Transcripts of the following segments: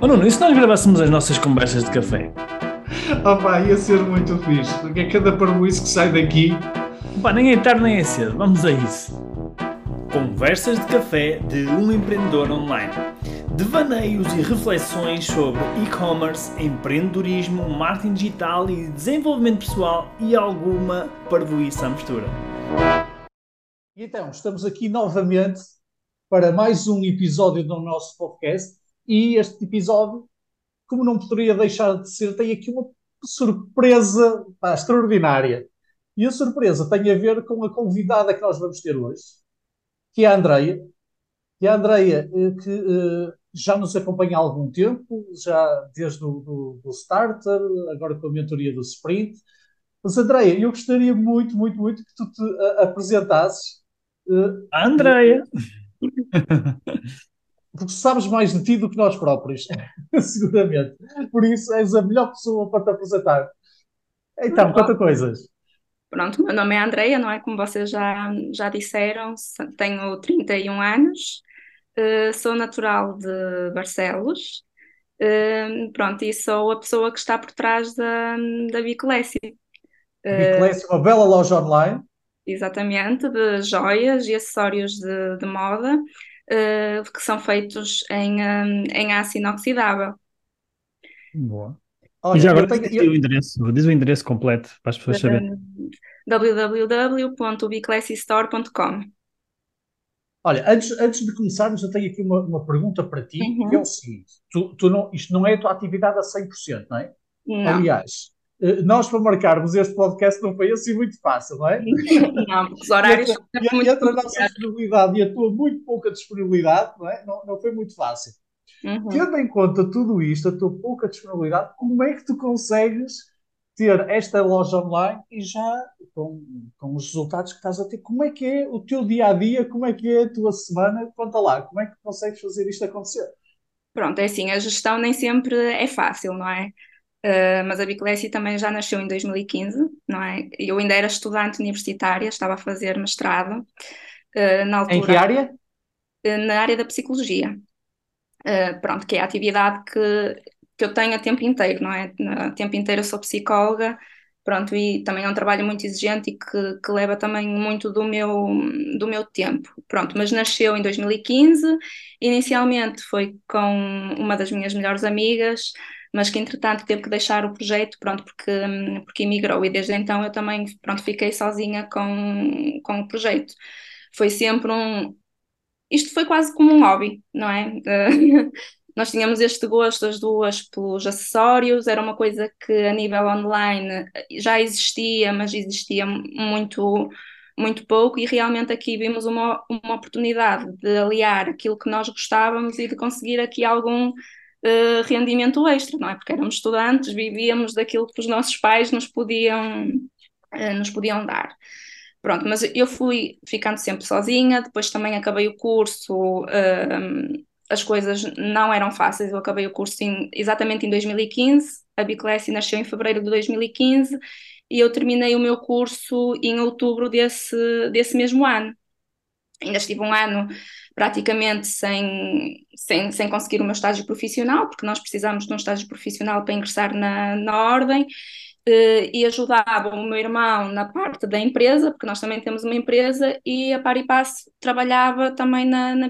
Oh Nuno, e se nós gravássemos as nossas conversas de café? Opa, ia ser muito fixe, porque é cada parboice que sai daqui. Pá, nem é tarde nem é cedo, vamos a isso. Conversas de café de um empreendedor online. Devaneios e reflexões sobre e-commerce, empreendedorismo, marketing digital e desenvolvimento pessoal e alguma parvoíça à mistura. E então, estamos aqui novamente para mais um episódio do nosso podcast e este episódio, como não poderia deixar de ser, tem aqui uma surpresa pá, extraordinária. E a surpresa tem a ver com a convidada que nós vamos ter hoje, que é a Andreia. E a Andreia, eh, que uh, já nos acompanha há algum tempo, já desde o do, do Starter, agora com a mentoria do Sprint. Mas, Andreia, eu gostaria muito, muito, muito que tu te uh, apresentasses. Uh, Andreia! porque sabes mais de ti do que nós próprios, seguramente. Por isso és a melhor pessoa para te apresentar. Então, conta coisas. Pronto, meu nome é Andreia, não é? Como vocês já, já disseram, tenho 31 anos, uh, sou natural de Barcelos, uh, pronto, e sou a pessoa que está por trás da, da Bicolessi. Bicolessi, uma bela loja online. Exatamente, de joias e acessórios de, de moda, uh, que são feitos em, um, em aço inoxidável. Boa. Olha, e já agora tenho... diz, o endereço, diz o endereço completo para as pessoas saberem. www.biclassystore.com Olha, antes, antes de começarmos, eu tenho aqui uma, uma pergunta para ti, uhum. que é o seguinte: tu, tu não, isto não é a tua atividade a 100%, não é? Não. Aliás, nós para marcarmos este podcast não foi assim muito fácil, não é? Não, os horários. E entre, entre a nossa disponibilidade e a tua muito pouca disponibilidade, não é? Não, não foi muito fácil. Uhum. Tendo em conta tudo isto, a tua pouca disponibilidade, como é que tu consegues ter esta loja online e já com, com os resultados que estás a ter, como é que é o teu dia a dia, como é que é a tua semana? Conta lá, como é que consegues fazer isto acontecer? Pronto, é assim, a gestão nem sempre é fácil, não é? Uh, mas a Biclessi também já nasceu em 2015, não é? Eu ainda era estudante universitária, estava a fazer mestrado. Uh, na altura, em que área? Uh, na área da psicologia. pronto, que é a atividade que, que eu tenho a tempo inteiro, não é? A tempo inteiro eu sou psicóloga, pronto, e também é um trabalho muito exigente e que, que leva também muito do meu, do meu tempo. Pronto, mas nasceu em 2015, inicialmente foi com uma das minhas melhores amigas, mas que entretanto teve que deixar o projeto, pronto, porque, porque emigrou e desde então eu também, pronto, fiquei sozinha com, com o projeto. Foi sempre um... Isto foi quase como um hobby, não é? nós tínhamos este gosto as duas pelos acessórios, era uma coisa que a nível online já existia, mas existia muito muito pouco e realmente aqui vimos uma, uma oportunidade de aliar aquilo que nós gostávamos e de conseguir aqui algum uh, rendimento extra, não é? Porque éramos estudantes, vivíamos daquilo que os nossos pais nos podiam, uh, nos podiam dar. Pronto, mas eu fui ficando sempre sozinha, depois também acabei o curso, uh, as coisas não eram fáceis, eu acabei o curso em, exatamente em 2015, a Biclassi nasceu em fevereiro de 2015 e eu terminei o meu curso em outubro desse, desse mesmo ano. Ainda estive um ano praticamente sem, sem, sem conseguir o meu estágio profissional, porque nós precisamos de um estágio profissional para ingressar na, na ordem, eh, e ajudava o meu irmão na parte da empresa, porque nós também temos uma empresa, e a par e passo trabalhava também na, na.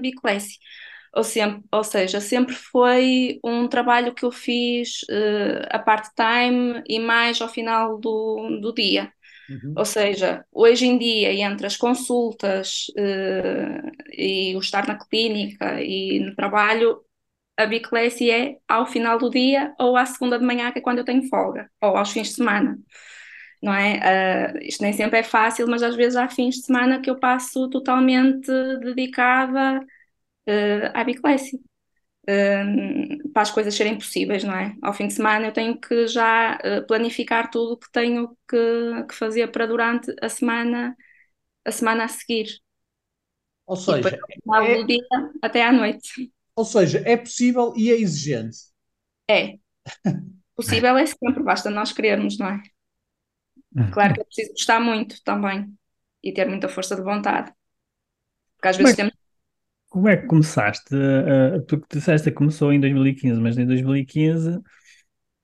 Ou, sempre, ou seja, sempre foi um trabalho que eu fiz uh, a part-time e mais ao final do, do dia. Uhum. Ou seja, hoje em dia, entre as consultas uh, e o estar na clínica e no trabalho, a biclesse é ao final do dia ou à segunda de manhã, que é quando eu tenho folga, ou aos fins de semana. Não é? Uh, isto nem sempre é fácil, mas às vezes há fins de semana que eu passo totalmente dedicada uh, à biclesse para as coisas serem possíveis, não é? Ao fim de semana eu tenho que já uh, planificar tudo o que tenho que, que, fazer para durante a semana, a semana a seguir. Ou seja, e é... do dia até à noite. Ou seja, é possível e é exigente. É. Possível é sempre, basta nós querermos, não é? Claro que é preciso gostar muito também e ter muita força de vontade. Porque às vezes temos como é que começaste? Uh, tu disseste que começou em 2015, mas em 2015,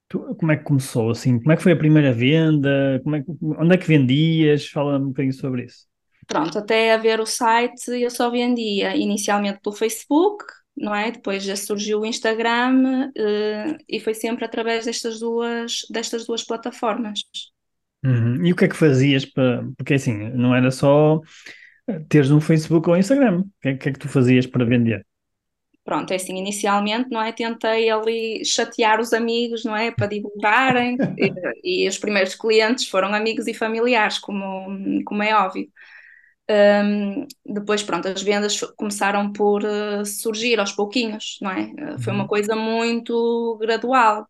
tu, como é que começou? Assim, como é que foi a primeira venda? Como é que, onde é que vendias? Fala-me um bocadinho sobre isso. Pronto, até haver o site eu só vendia inicialmente pelo Facebook, não é? Depois já surgiu o Instagram uh, e foi sempre através destas duas, destas duas plataformas. Uhum. E o que é que fazias para. Porque assim, não era só teres um Facebook ou um Instagram. O que é, que é que tu fazias para vender? Pronto, é assim, inicialmente, não é? Tentei ali chatear os amigos, não é? Para divulgarem, e, e, os primeiros clientes foram amigos e familiares, como, como é óbvio. Um, depois, pronto, as vendas começaram por uh, surgir aos pouquinhos, não é? Uh, foi uma uhum. coisa muito gradual.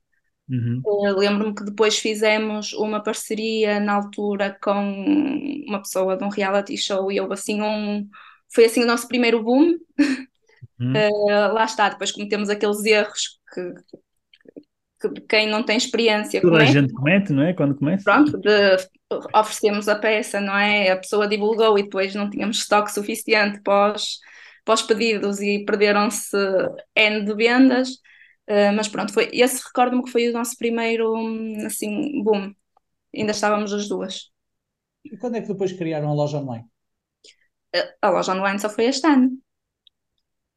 Uhum. Uh, Lembro-me que depois fizemos uma parceria na altura com uma pessoa de um reality show e houve assim um. Foi assim o nosso primeiro boom. Uhum. lá está, depois cometemos aqueles erros que, que quem não tem experiência. Toda comete, a gente comete, não é? Quando começa. Pronto, de, oferecemos a peça, não é? A pessoa divulgou e depois não tínhamos estoque suficiente pós, pós pedidos e perderam-se N de vendas. Uh, mas pronto, foi, esse recordo-me que foi o nosso primeiro, assim, boom. Ainda estávamos as duas. E quando é que depois criaram a loja online? Uh, a loja online só foi este ano.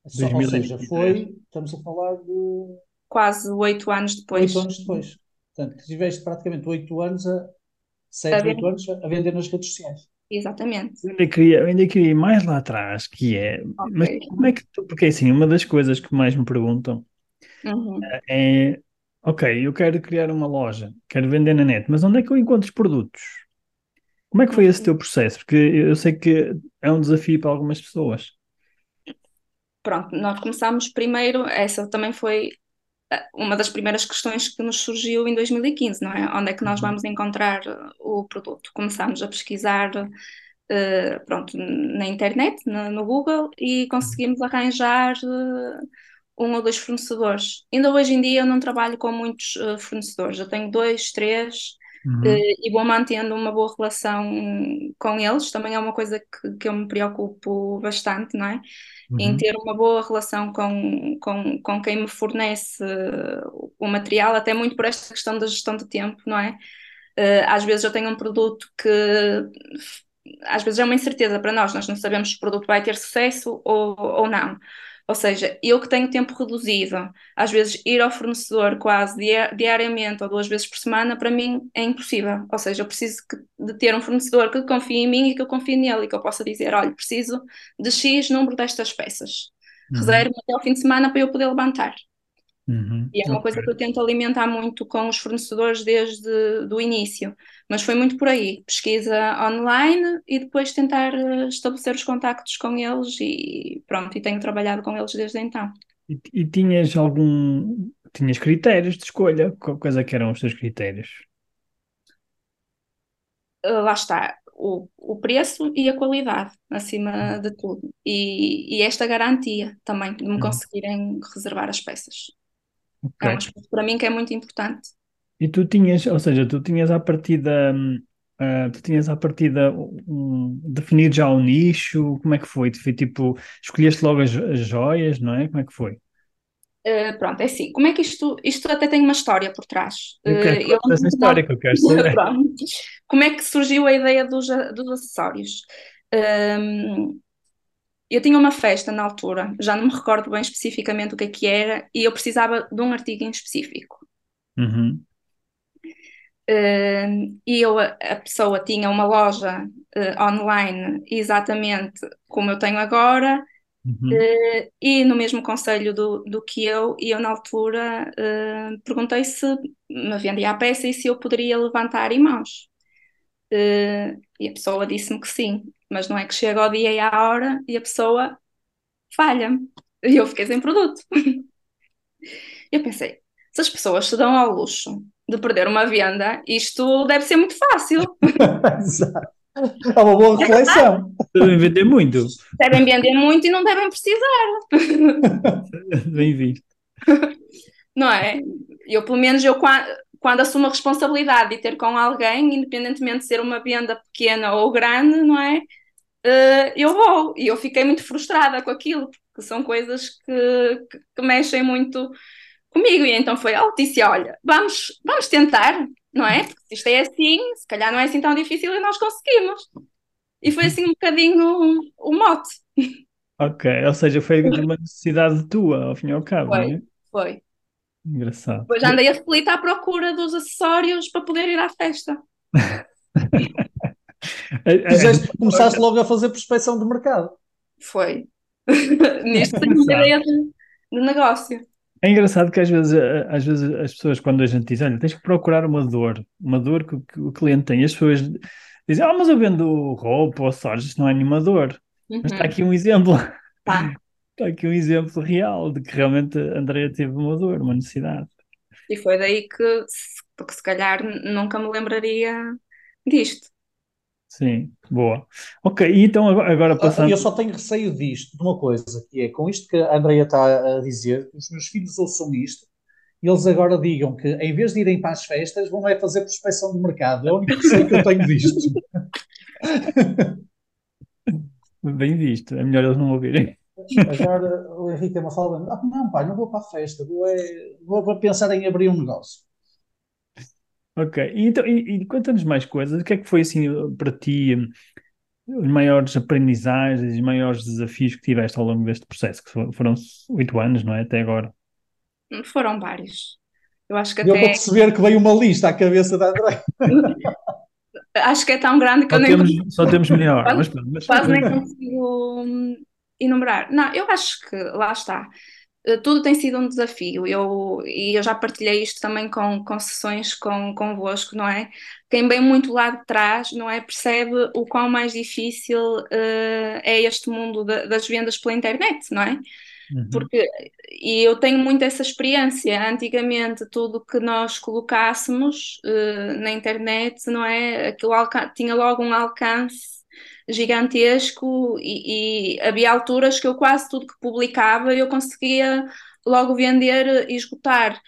Só, ou seja, foi, estamos a falar de quase oito anos depois. Oito anos depois. Portanto, tiveste praticamente oito anos a sete, oito anos a vender nas redes sociais. Exatamente. Eu ainda queria, eu ainda queria ir mais lá atrás, que é, okay. mas como é que tu, porque assim, uma das coisas que mais me perguntam uhum. é, ok, eu quero criar uma loja, quero vender na net, mas onde é que eu encontro os produtos? Como é que foi esse teu processo? Porque eu sei que é um desafio para algumas pessoas. Pronto, nós começámos primeiro, essa também foi uma das primeiras questões que nos surgiu em 2015, não é? Onde é que nós uhum. vamos encontrar o produto? Começámos a pesquisar, uh, pronto, na internet, no, no, Google, e conseguimos arranjar uh, um ou dois fornecedores. Ainda hoje em dia eu não trabalho com muitos uh, fornecedores, eu tenho dois, três, uhum. uh, e vou mantendo uma boa relação com eles, também é uma coisa que, que eu me preocupo bastante, não é? uhum. em ter uma boa relação com, com, com quem me fornece o material, até muito por esta questão da gestão de tempo, não é? Uh, às vezes eu tenho um produto que às vezes é uma incerteza para nós, nós não sabemos se o produto vai ter sucesso ou, ou não. Ou seja, eu que tenho tempo reduzido, às vezes ir ao fornecedor quase diariamente ou duas vezes por semana, para mim é impossível. Ou seja, eu preciso de ter um fornecedor que confie em mim e que eu confie nele e que eu possa dizer: olha, preciso de X número destas peças. Uhum. Reserve até ao fim de semana para eu poder levantar. Uhum. E é uma okay. coisa que eu tento alimentar muito com os fornecedores desde o início, mas foi muito por aí, pesquisa online e depois tentar eh, estabelecer os contactos com eles e pronto, e tenho trabalhado com eles desde então. E, e tinhas algum, tinhas critérios de escolha? Qual coisa que eram os teus critérios? Uh, lá está, o, o preço e a qualidade, acima uhum. de tudo. E, e esta garantia também de me uhum. conseguirem reservar as peças. Okay. É um aspecto para mim que é muito importante. E tu tinhas, ou seja, tu tinhas à partida, uh, tu tinhas à partida um, definido já o nicho, como é que foi? Foi tipo, escolheste logo as, as joias, não é? Como é que foi? Uh, pronto, é assim, como é que isto, isto até tem uma história por trás. Eu quero uh, essa história que eu quero saber. como é que surgiu a ideia dos, dos acessórios? Um, eu tinha uma festa na altura, já não me recordo bem especificamente o que é que era, e eu precisava de um artigo em específico. Uhum. Uh, e eu, a pessoa tinha uma loja uh, online exatamente como eu tenho agora, uhum. uh, e no mesmo conselho do, do que eu, e eu na altura perguntei se me vendia a peça e se eu poderia levantar em mãos. e a pessoa disse-me que sim mas não é que chega ao dia e à hora e a pessoa falha-me. E eu fiquei sem produto. eu pensei, se as pessoas se dão ao luxo de perder uma venda, isto deve ser muito fácil. Exato. É uma boa reflexão. Devem vender muito. Devem vender muito e não devem precisar. Bem visto. Não é? Eu, pelo menos, eu quando assumo a responsabilidade de ter com alguém, independentemente de ser uma venda pequena ou grande, não é? Uh, eu vou. E eu fiquei muito frustrada com aquilo, porque são coisas que, que, que mexem muito comigo. E então foi, oh, disse, olha, vamos, vamos tentar, não é? Porque se isto é assim, se calhar não é assim tão difícil e nós conseguimos. E foi assim um bocadinho o, mote. Ok, ou seja, foi uma necessidade tua, ao fim e ao cabo, Foi, não é? foi. Engraçado. Depois andei aflita à procura dos acessórios para poder ir à festa. É- é- Fizeste, começaste logo a fazer prospecção de mercado. Foi. Nisto tenho uma Engraçado. ideia de, negócio. É engraçado que às vezes, eh, às vezes as pessoas, quando a gente diz, olha, tens que procurar uma dor, uma dor que, o- que o cliente tem, e as pessoas dizem, ah, mas eu vendo roupa ou acessórios, isto não é nenhuma dor. Mas está Uhum. aqui um exemplo, Tá. está aqui um exemplo real de que realmente a Andrea teve uma dor, uma necessidade. E foi daí que, se- porque se calhar nunca me lembraria disto. Sim, boa. Ok, então agora, Ah, passando. Eu só tenho receio disto, de uma coisa, que é com isto que a Andrea está a dizer, os meus filhos ouçam isto, e eles agora digam que em vez de irem para as festas, vão é fazer prospecção de mercado. É o único receio que eu tenho disto. Bem visto, é melhor eles não ouvirem. Agora o Henrique me fala, ah, não, pai, não vou para a festa, vou, é, vou pensar em abrir um negócio. Ok, e, então, e, e conta-nos mais coisas. O que é que foi assim para ti os maiores aprendizagens, os maiores desafios que tiveste ao longo deste processo? Que fo- foram oito anos, não é? Até agora. Foram vários. Eu acho que Deu para até perceber que veio uma lista à cabeça da Andrea. acho que é tão grande que Só eu nem temos, só temos melhor, Quase- mas, pronto, mas- quase nem consigo hum, enumerar. Não, eu acho que lá está. Eh, Tudo tem sido um desafio. Eu, e eu já partilhei isto também com, com sessões com, convosco, não é? Quem vem muito lá de trás, não é? Percebe o quão mais difícil eh, é este mundo da- das vendas pela internet, não é? Uhum. Porque, e eu tenho muito essa experiência. Antigamente, tudo que nós colocássemos eh, na internet, não é? Aquilo tinha logo um alcance gigantesco e, e havia alturas que eu quase tudo que publicava eu conseguia logo vender e esgotar.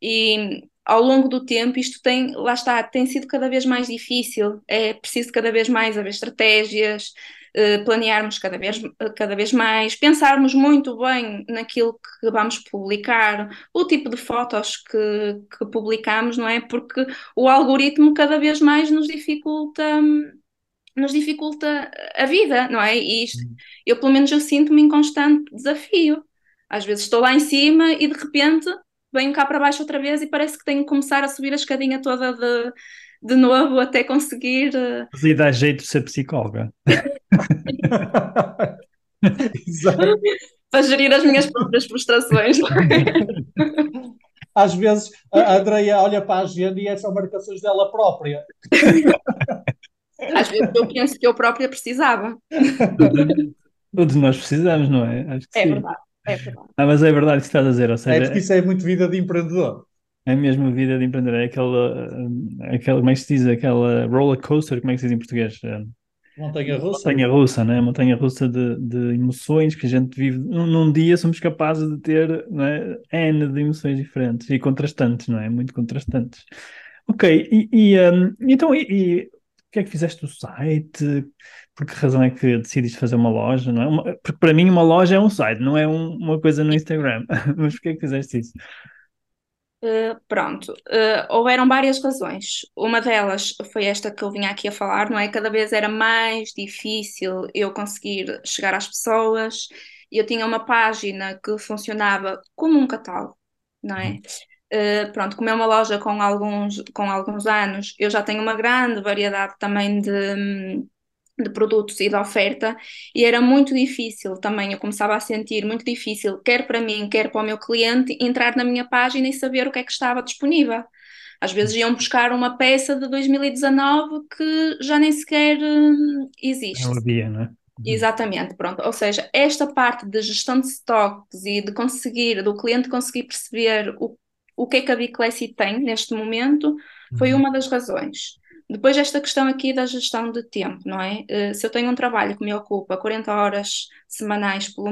E ao longo do tempo isto tem, lá está, tem sido cada vez mais difícil. É preciso cada vez mais haver estratégias, eh, planearmos cada vez, cada vez mais, pensarmos muito bem naquilo que vamos publicar, o tipo de fotos que, que publicamos, não é? Porque o algoritmo cada vez mais nos dificulta, nos dificulta a vida, não é? E isto, eu pelo menos eu sinto-me em constante desafio. Às vezes estou lá em cima e de repente venho cá para baixo outra vez e parece que tenho que começar a subir a escadinha toda de, de novo até conseguir. eh, Mas aí dá jeito de ser psicóloga. Exato. para gerir as minhas próprias frustrações. é? Às vezes a Andrea olha para a agenda e são marcações dela própria. Às vezes eu penso que eu própria precisava. Todos nós precisamos, não é? Acho que É sim. verdade, é verdade. Ah, mas é verdade o que estás a dizer, ou É seja, porque isso é muito vida de empreendedor. é mesmo vida de empreendedor, é aquela, eh, aquela, como é que se diz, aquela roller coaster, como é que se diz em português? Eh, Montanha russa. Montanha russa, né? Montanha russa de, de emoções que a gente vive. Num, num dia somos capazes de ter, não é? N de emoções diferentes e contrastantes, não é? Muito contrastantes. Ok, e, e, um, então, e, e que é que fizeste do site? Por que razão é que decidiste fazer uma loja, não é? Uma- porque para mim uma loja é um site, não é um- uma coisa no Instagram. Mas por que é que fizeste isso? Uh, pronto, uh, houveram várias razões. Uma delas foi esta que eu vinha aqui a falar, não é? Cada vez era mais difícil eu conseguir chegar às pessoas. Eu tinha uma página que funcionava como um catálogo, não é? Uh, pronto, como é uma loja com alguns, com alguns anos, eu já tenho uma grande variedade também de, de produtos e de oferta, e era muito difícil também, eu começava a sentir muito difícil, quer para mim, quer para o meu cliente, entrar na minha página e saber o que é que estava disponível. Às vezes iam buscar uma peça de 2019 que já nem sequer hum, existe. Não havia, não é? Exatamente, pronto. Ou seja, esta parte de gestão de stocks e de conseguir, do cliente conseguir perceber o, o que é que a Biclessi tem neste momento, foi Uhum. uma das razões. Depois esta questão aqui da gestão de tempo, não é? Eh, Se eu tenho um trabalho que me ocupa 40 horas semanais pelo,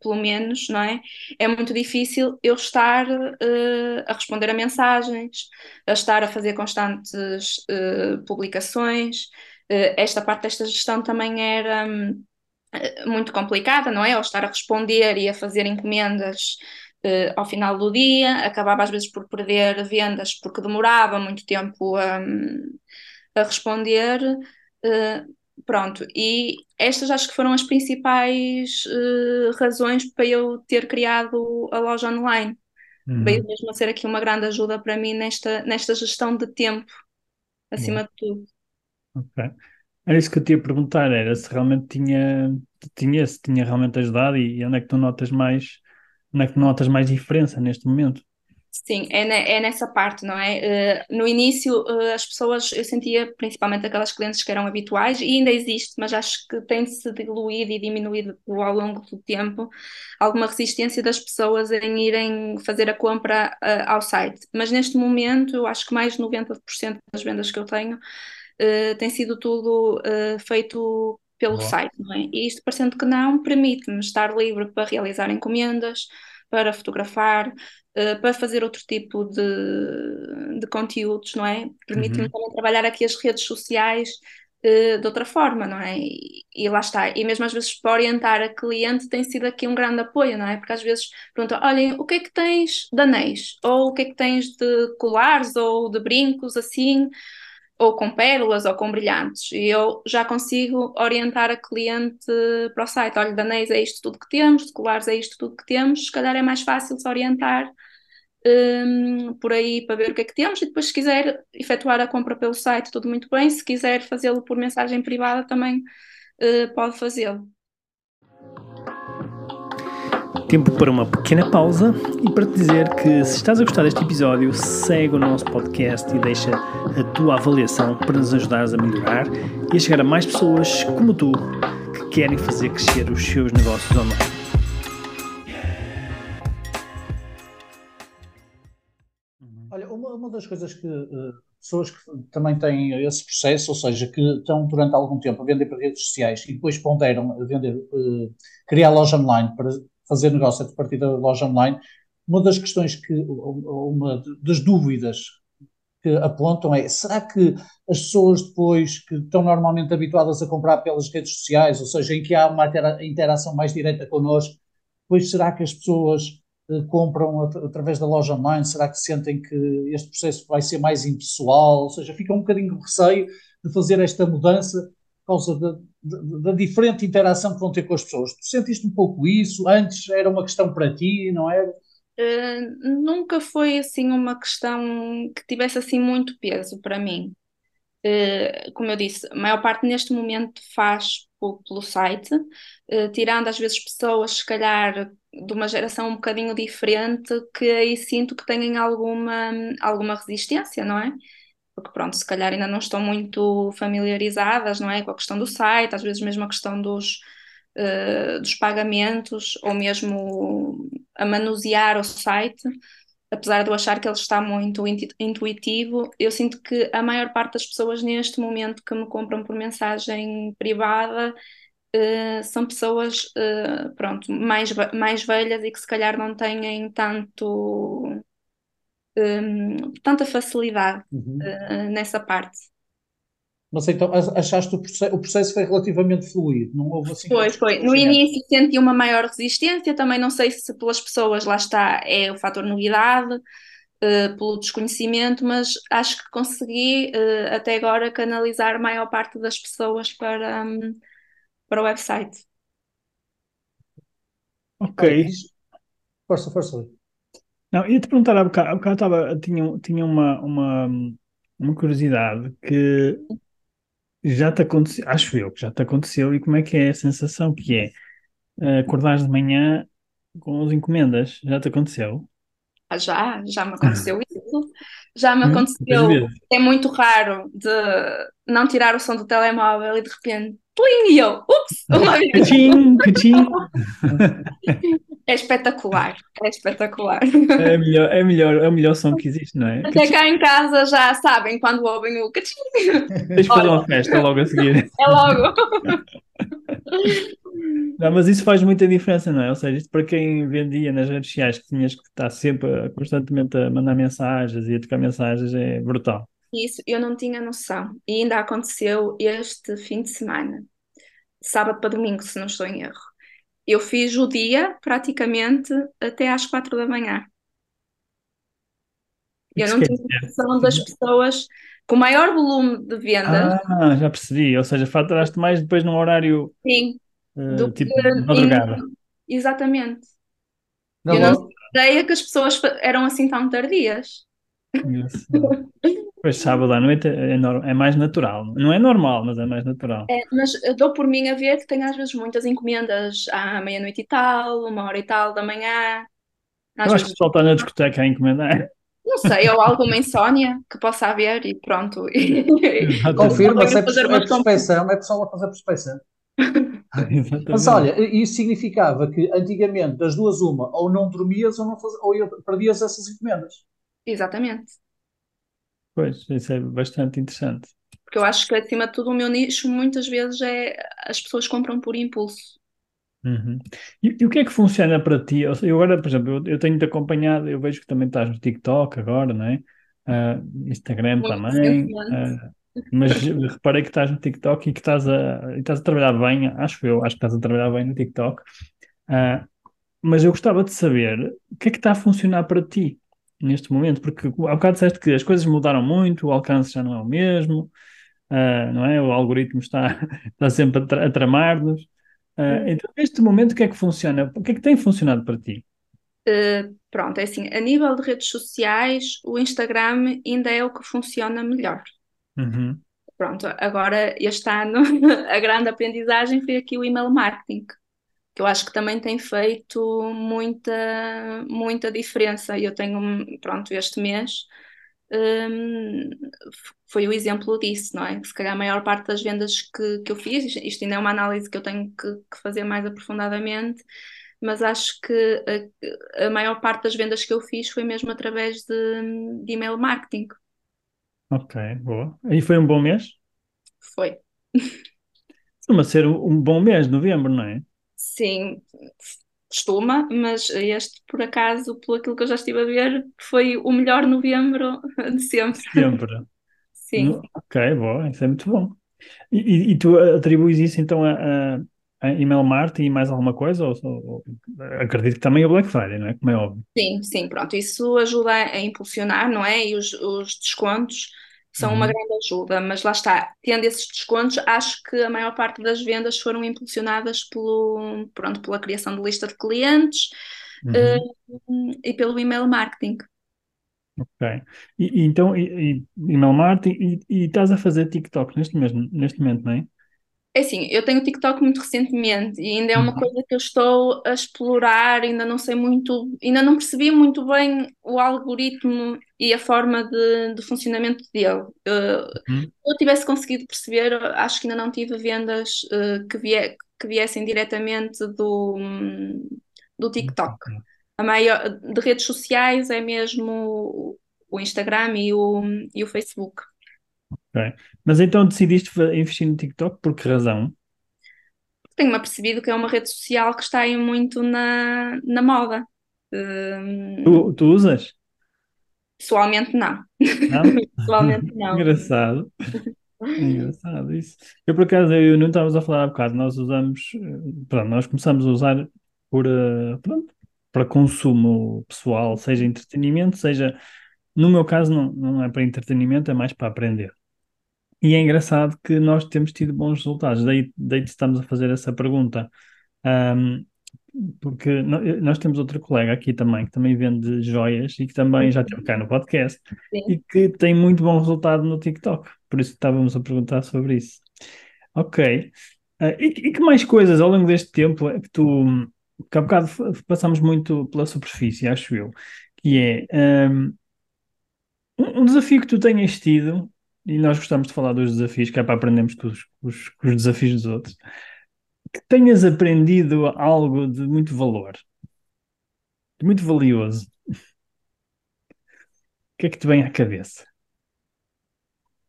pelo menos, não é? É muito difícil eu estar eh, a responder a mensagens, a estar a fazer constantes eh, publicações, esta parte desta gestão também era hum, muito complicada, não é? Ao estar a responder e a fazer encomendas uh, ao final do dia, acabava às vezes por perder vendas porque demorava muito tempo a, a responder. Uh, pronto, e estas acho que foram as principais uh, razões para eu ter criado a loja online. Uhum. Veio mesmo a ser aqui uma grande ajuda para mim nesta, nesta gestão de tempo, acima uhum. de tudo. Ok. Era isso que eu te ia perguntar, era se realmente tinha, tinha, se tinha realmente ajudado e, e onde é que tu notas mais, onde é que notas mais diferença neste momento? Sim, é, é nessa parte, não é? Uh, no início, uh, as pessoas, eu sentia, principalmente aquelas clientes que eram habituais, e ainda existe, mas acho que tem-se diluído e diminuído ao longo do tempo, alguma resistência das pessoas em irem fazer a compra uh, ao site. Mas neste momento, eu acho que mais de 90% das vendas que eu tenho tem sido tudo feito pelo Boa. site, não é? E isto, parecendo que não, permite-me estar livre para realizar encomendas, para fotografar, uh, para fazer outro tipo de, de conteúdos, não é? Permite-me uhum. também trabalhar aqui as redes sociais uh, de outra forma, não é? E, e, lá está. E mesmo às vezes para orientar a cliente tem sido aqui um grande apoio, não é? Porque às vezes perguntam, olhem, o que é que tens de anéis? Ou o que é que tens de colares ou de brincos assim? Ou com pérolas ou com brilhantes, e eu já consigo orientar a cliente para o site, olha, de anéis é isto tudo que temos, de colares é isto tudo que temos, se calhar é mais fácil se orientar um, por aí para ver o que é que temos, e depois se quiser efetuar a compra pelo site, tudo muito bem, se quiser fazê-lo por mensagem privada também uh, pode fazê-lo. Tempo para uma pequena pausa e para te dizer que se estás a gostar deste episódio, segue o nosso podcast e deixa a tua avaliação para nos ajudares a melhorar e a chegar a mais pessoas como tu que querem fazer crescer os seus negócios online. Olha, uma, uma das coisas que uh, pessoas que também têm esse processo, ou seja, que estão durante algum tempo a vender para redes sociais e depois ponderam a vender, uh, criar loja online para fazer negócio a partir da loja online, uma das questões que, uma das dúvidas que apontam é, será que as pessoas depois que estão normalmente habituadas a comprar pelas redes sociais, ou seja, em que há uma interação mais direta connosco, depois será que as pessoas eh, compram at através da loja online? Será que sentem que este processo vai ser mais impessoal? Ou seja, fica um bocadinho de receio de fazer esta mudança causa da, da, diferente interação que vão ter com as pessoas. Tu sentiste um pouco isso? Antes era uma questão para ti, não era? Uh, nunca foi assim uma questão que tivesse assim muito peso para mim. Uh, como eu disse, a maior parte neste momento faz pelo site, uh, tirando às vezes pessoas, se calhar, de uma geração um bocadinho diferente, que aí sinto que têm alguma, alguma resistência, não é? Porque pronto, se calhar ainda não estão muito familiarizadas, não é, com a questão do site, às vezes mesmo a questão dos, uh, dos pagamentos, ou mesmo a manusear o site, apesar de eu achar que ele está muito intuitivo, eu sinto que a maior parte das pessoas neste momento que me compram por mensagem privada uh, são pessoas, uh, pronto, mais, mais velhas e que se calhar não têm tanto um, tanta facilidade uhum. uh, nessa parte. Mas então achaste o processo, o processo foi relativamente fluido, não houve assim. Foi, foi. No início senti uma maior resistência, também não sei se pelas pessoas lá está é o fator novidade, uh, pelo desconhecimento, mas acho que consegui uh, até agora canalizar a maior parte das pessoas para, um, para o website. Ok. Força, força. Não, ia-te perguntar há bocado, há bocado estava, tinha, tinha uma, uma, uma curiosidade que já te aconteceu, acho eu que já te aconteceu, e como é que é a sensação que é uh, acordares de manhã com as encomendas? Já te aconteceu? Ah, já, já me aconteceu isso. Já me aconteceu. É muito raro de não tirar o som do telemóvel e de repente, plim, e eu, ups, uma vez. Cachim, cachim. É espetacular, é espetacular. É melhor, é melhor, é o melhor som que existe, não é? Até cá em casa já sabem quando ouvem o cachim. Tens de fazer uma festa logo a seguir. É logo. Não, mas isso faz muita diferença, não é? Ou seja, isto para quem vendia nas redes sociais que tinhas que estar sempre constantemente a mandar mensagens e a tocar mensagens é brutal. Isso eu não tinha noção. E ainda aconteceu este fim de semana, sábado para domingo, se não estou em erro. Eu fiz o dia praticamente até às quatro da manhã. Eu não tinha noção das pessoas com maior volume de vendas. Ah, já percebi. Ou seja, faturaste mais depois num horário Sim, uh, do tipo que madrugada. Exatamente. Não, Eu não tinha ideia que as pessoas eram assim tão tardias. Engraçado. Depois sábado à noite é, é mais natural. Não é normal, mas é mais natural. É, mas eu dou por mim a ver que tenho às vezes muitas encomendas à meia-noite e tal, uma hora e tal da manhã. Às Eu acho que o vezes, pessoal está na discoteca a encomendar. não sei, ou alguma insónia que possa haver e pronto. Confirma-se, é, fazer pros- é prospecção, é pessoal a fazer. Exatamente. Mas olha, isso significava que antigamente, das duas, uma, ou não dormias ou, não faz, ou ia- perdias essas encomendas. Exatamente. Pois, isso é bastante interessante. Porque eu acho que, acima de tudo, o meu nicho muitas vezes é as pessoas compram por impulso. Uhum. E, e o que é que funciona para ti? Eu agora, por exemplo, eu, eu tenho-te acompanhado, eu vejo que também estás no TikTok agora, não é? Ah, Instagram Muito também, ah, mas reparei que estás no TikTok e que estás a, estás a trabalhar bem, acho eu, acho que estás a trabalhar bem no TikTok. Ah, mas eu gostava de saber o que é que está a funcionar para ti neste momento, porque há bocado disseste que as coisas mudaram muito, o alcance já não é o mesmo, ah, não é? O algoritmo está, está sempre a, tra- a tramar-nos. Ah, então, neste momento, o que é que funciona? O que é que tem funcionado para ti? Uh, pronto, é assim, a nível de redes sociais, o Instagram ainda é o que funciona melhor. Uhum. Pronto, agora este ano a grande aprendizagem foi aqui o email marketing, que eu acho que também tem feito muita, muita diferença. Eu tenho, pronto, este mês hum, foi o exemplo disso, não é? Se calhar a maior parte das vendas que, que eu fiz, isto ainda é uma análise que eu tenho que, que fazer mais aprofundadamente, mas acho que a, a maior parte das vendas que eu fiz foi mesmo através de, de email marketing. Ok, boa. E foi um bom mês? Foi. Costuma ser um um bom mês, novembro, não é? Sim, costuma, mas este, por acaso, pelo aquilo que eu já estive a ver, foi o melhor novembro de sempre. Sempre. Sim, No- Ok, boa, isso é muito bom. E, e- tu atribuis isso então a, a, a email marketing e mais alguma coisa? Ou, ou- acredito que também o Black Friday, não é? Como é óbvio. sim, sim, pronto. Isso ajuda a, a impulsionar, não é? E os, os descontos são uma Uhum. grande ajuda, mas lá está, tendo esses descontos, acho que a maior parte das vendas foram impulsionadas pelo, pronto, pela criação de lista de clientes, Uhum. e pelo email marketing. Ok. E, e então, e, e, email marketing, e, e estás a fazer TikTok neste mesmo, neste momento, não é? É assim, eu tenho TikTok muito recentemente e ainda é uma Uhum. coisa que eu estou a explorar, ainda não sei muito, ainda não percebi muito bem o algoritmo e a forma de, de funcionamento dele. Uhum. se eu tivesse conseguido perceber, acho que ainda não tive vendas eh, que, vie- que viessem diretamente do, do TikTok. A maior de redes sociais é mesmo o Instagram e o, e o Facebook. Ok. Mas então decidiste investir no TikTok por que razão? tenho-me apercebido que é uma rede social que está aí muito na, na moda. Hum, Tu, tu usas? pessoalmente, não. Não? Pessoalmente, não. Engraçado. Engraçado isso. Eu, por acaso, eu não estávamos a falar há bocado, nós usamos, pronto, nós começamos a usar por, eh, pronto, para consumo pessoal, seja entretenimento, seja, no meu caso, não, não é para entretenimento, é mais para aprender. E é engraçado que nós temos tido bons resultados, daí, daí estamos a fazer essa pergunta. Ahm, porque no- nós temos outro colega aqui também, que também vende joias e que também já esteve cá no podcast Sim. e que tem muito bom resultado no TikTok. Por isso estávamos a perguntar sobre isso. Ok. Ah, e, e que mais coisas ao longo deste tempo é que tu, que há bocado passamos muito pela superfície, acho eu, que é um, um desafio que tu tenhas tido, e nós gostamos de falar dos desafios, que é para aprendermos com os, os- com os desafios dos outros, que tenhas aprendido algo de muito valor, de muito valioso. O que é que te vem à cabeça?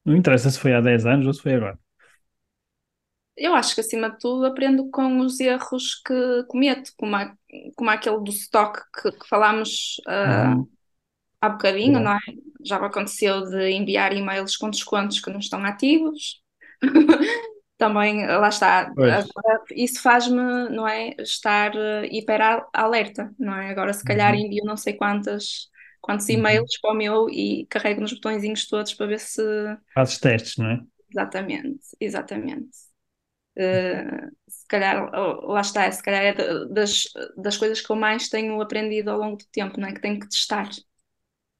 Não interessa se foi há 10 anos ou se foi agora. Eu acho que, acima de tudo, aprendo com os erros que cometo, como, a- como aquele do stock que, que falámos Uhum. Há bocadinho, não é? já aconteceu de enviar e-mails com descontos que não estão ativos. Também, lá está, isso faz-me, não é, estar uh, hiper alerta, não é? Agora, se calhar, uhum. envio não sei quantas, quantos uhum. e-mails para o meu e carrego nos botõezinhos todos para ver se. Fazes testes, não é? Exatamente, exatamente. Uh, se calhar, lá está, se calhar é das, das coisas que eu mais tenho aprendido ao longo do tempo, não é? Que tenho que testar.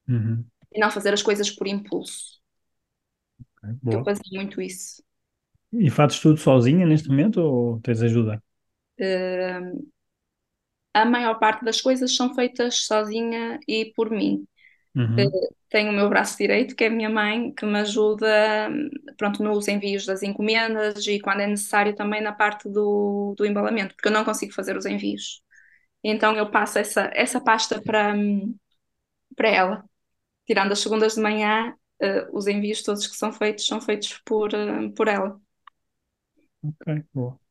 Uhum. E não fazer as coisas por impulso. Okay, eu fazia muito isso. E fazes tudo sozinha neste momento ou tens ajuda? Uh, a maior parte das coisas são feitas sozinha e por mim. Uhum. Uh, tenho o meu braço direito, que é a minha mãe, que me ajuda pronto, nos envios das encomendas e quando é necessário também na parte do, do embalamento, porque eu não consigo fazer os envios. Então eu passo essa, essa pasta para, para ela. Tirando as segundas de manhã, uh, os envios todos que são feitos são feitos por, uh, por ela. Ok, boa.